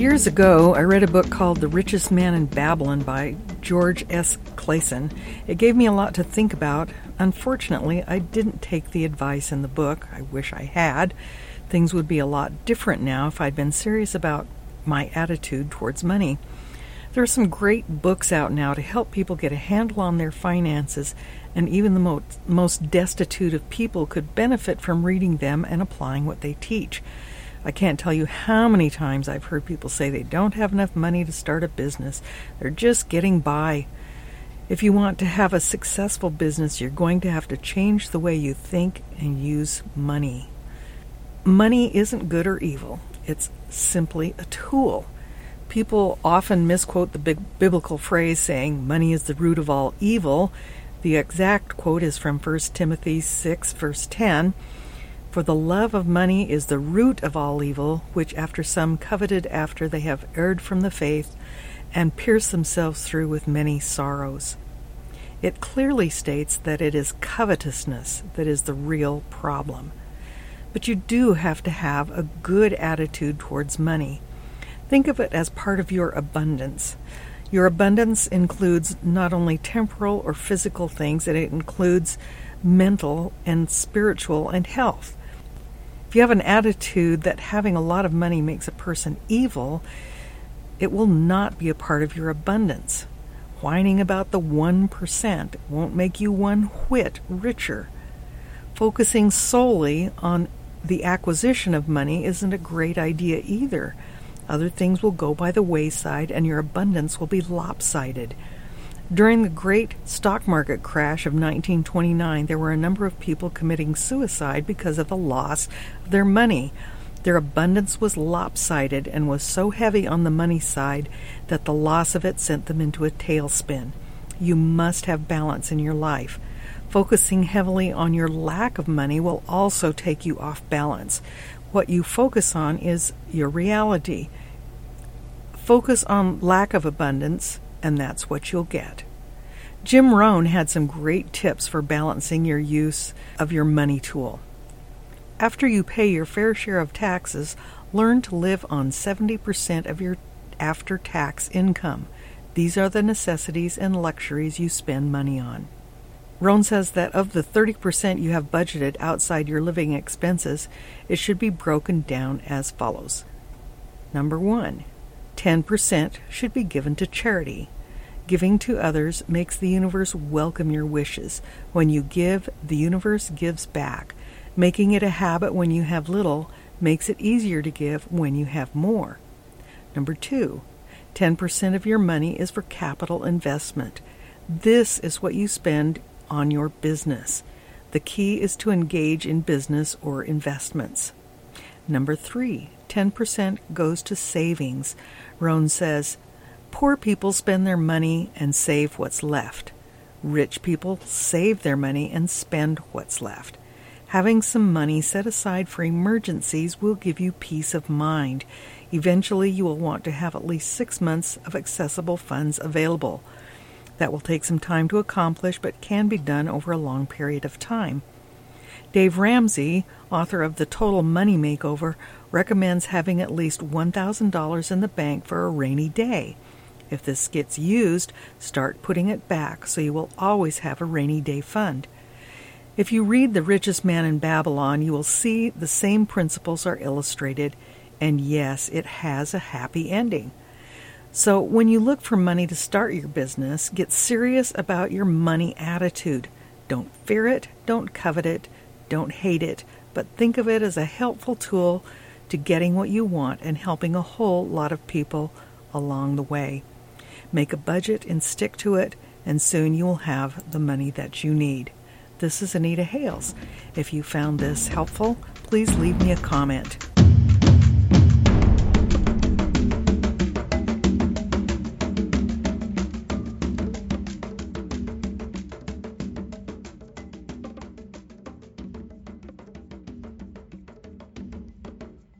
Years ago, I read a book called The Richest Man in Babylon by George S. Clason. It gave me a lot to think about. Unfortunately, I didn't take the advice in the book. I wish I had. Things would be a lot different now if I'd been serious about my attitude towards money. There are some great books out now to help people get a handle on their finances, and even the most, most destitute of people could benefit from reading them and applying what they teach. I can't tell you how many times I've heard people say they don't have enough money to start a business. They're just getting by. If you want to have a successful business, you're going to have to change the way you think and use money. Money isn't good or evil, it's simply a tool. People often misquote the big biblical phrase saying, Money is the root of all evil. The exact quote is from 1 Timothy 6, verse 10. For the love of money is the root of all evil, which after some coveted after they have erred from the faith, and pierced themselves through with many sorrows. It clearly states that it is covetousness that is the real problem. But you do have to have a good attitude towards money. Think of it as part of your abundance. Your abundance includes not only temporal or physical things, it includes mental and spiritual and health. If you have an attitude that having a lot of money makes a person evil, it will not be a part of your abundance. Whining about the 1% won't make you one whit richer. Focusing solely on the acquisition of money isn't a great idea either. Other things will go by the wayside and your abundance will be lopsided. During the great stock market crash of 1929, there were a number of people committing suicide because of the loss of their money. Their abundance was lopsided and was so heavy on the money side that the loss of it sent them into a tailspin. You must have balance in your life. Focusing heavily on your lack of money will also take you off balance. What you focus on is your reality. Focus on lack of abundance, and that's what you'll get. Jim Rohn had some great tips for balancing your use of your money tool. After you pay your fair share of taxes, learn to live on 70% of your after tax income. These are the necessities and luxuries you spend money on. Rohn says that of the 30% you have budgeted outside your living expenses, it should be broken down as follows. Number one, 10% should be given to charity. Giving to others makes the universe welcome your wishes. When you give, the universe gives back. Making it a habit when you have little makes it easier to give when you have more. Number two, 10% of your money is for capital investment. This is what you spend on your business. The key is to engage in business or investments. Number three, 10% goes to savings. Rohn says, Poor people spend their money and save what's left. Rich people save their money and spend what's left. Having some money set aside for emergencies will give you peace of mind. Eventually, you will want to have at least six months of accessible funds available. That will take some time to accomplish, but can be done over a long period of time. Dave Ramsey, author of The Total Money Makeover, recommends having at least $1,000 in the bank for a rainy day. If this gets used, start putting it back so you will always have a rainy day fund. If you read The Richest Man in Babylon, you will see the same principles are illustrated, and yes, it has a happy ending. So, when you look for money to start your business, get serious about your money attitude. Don't fear it, don't covet it, don't hate it, but think of it as a helpful tool to getting what you want and helping a whole lot of people along the way. Make a budget and stick to it, and soon you will have the money that you need. This is Anita Hales. If you found this helpful, please leave me a comment.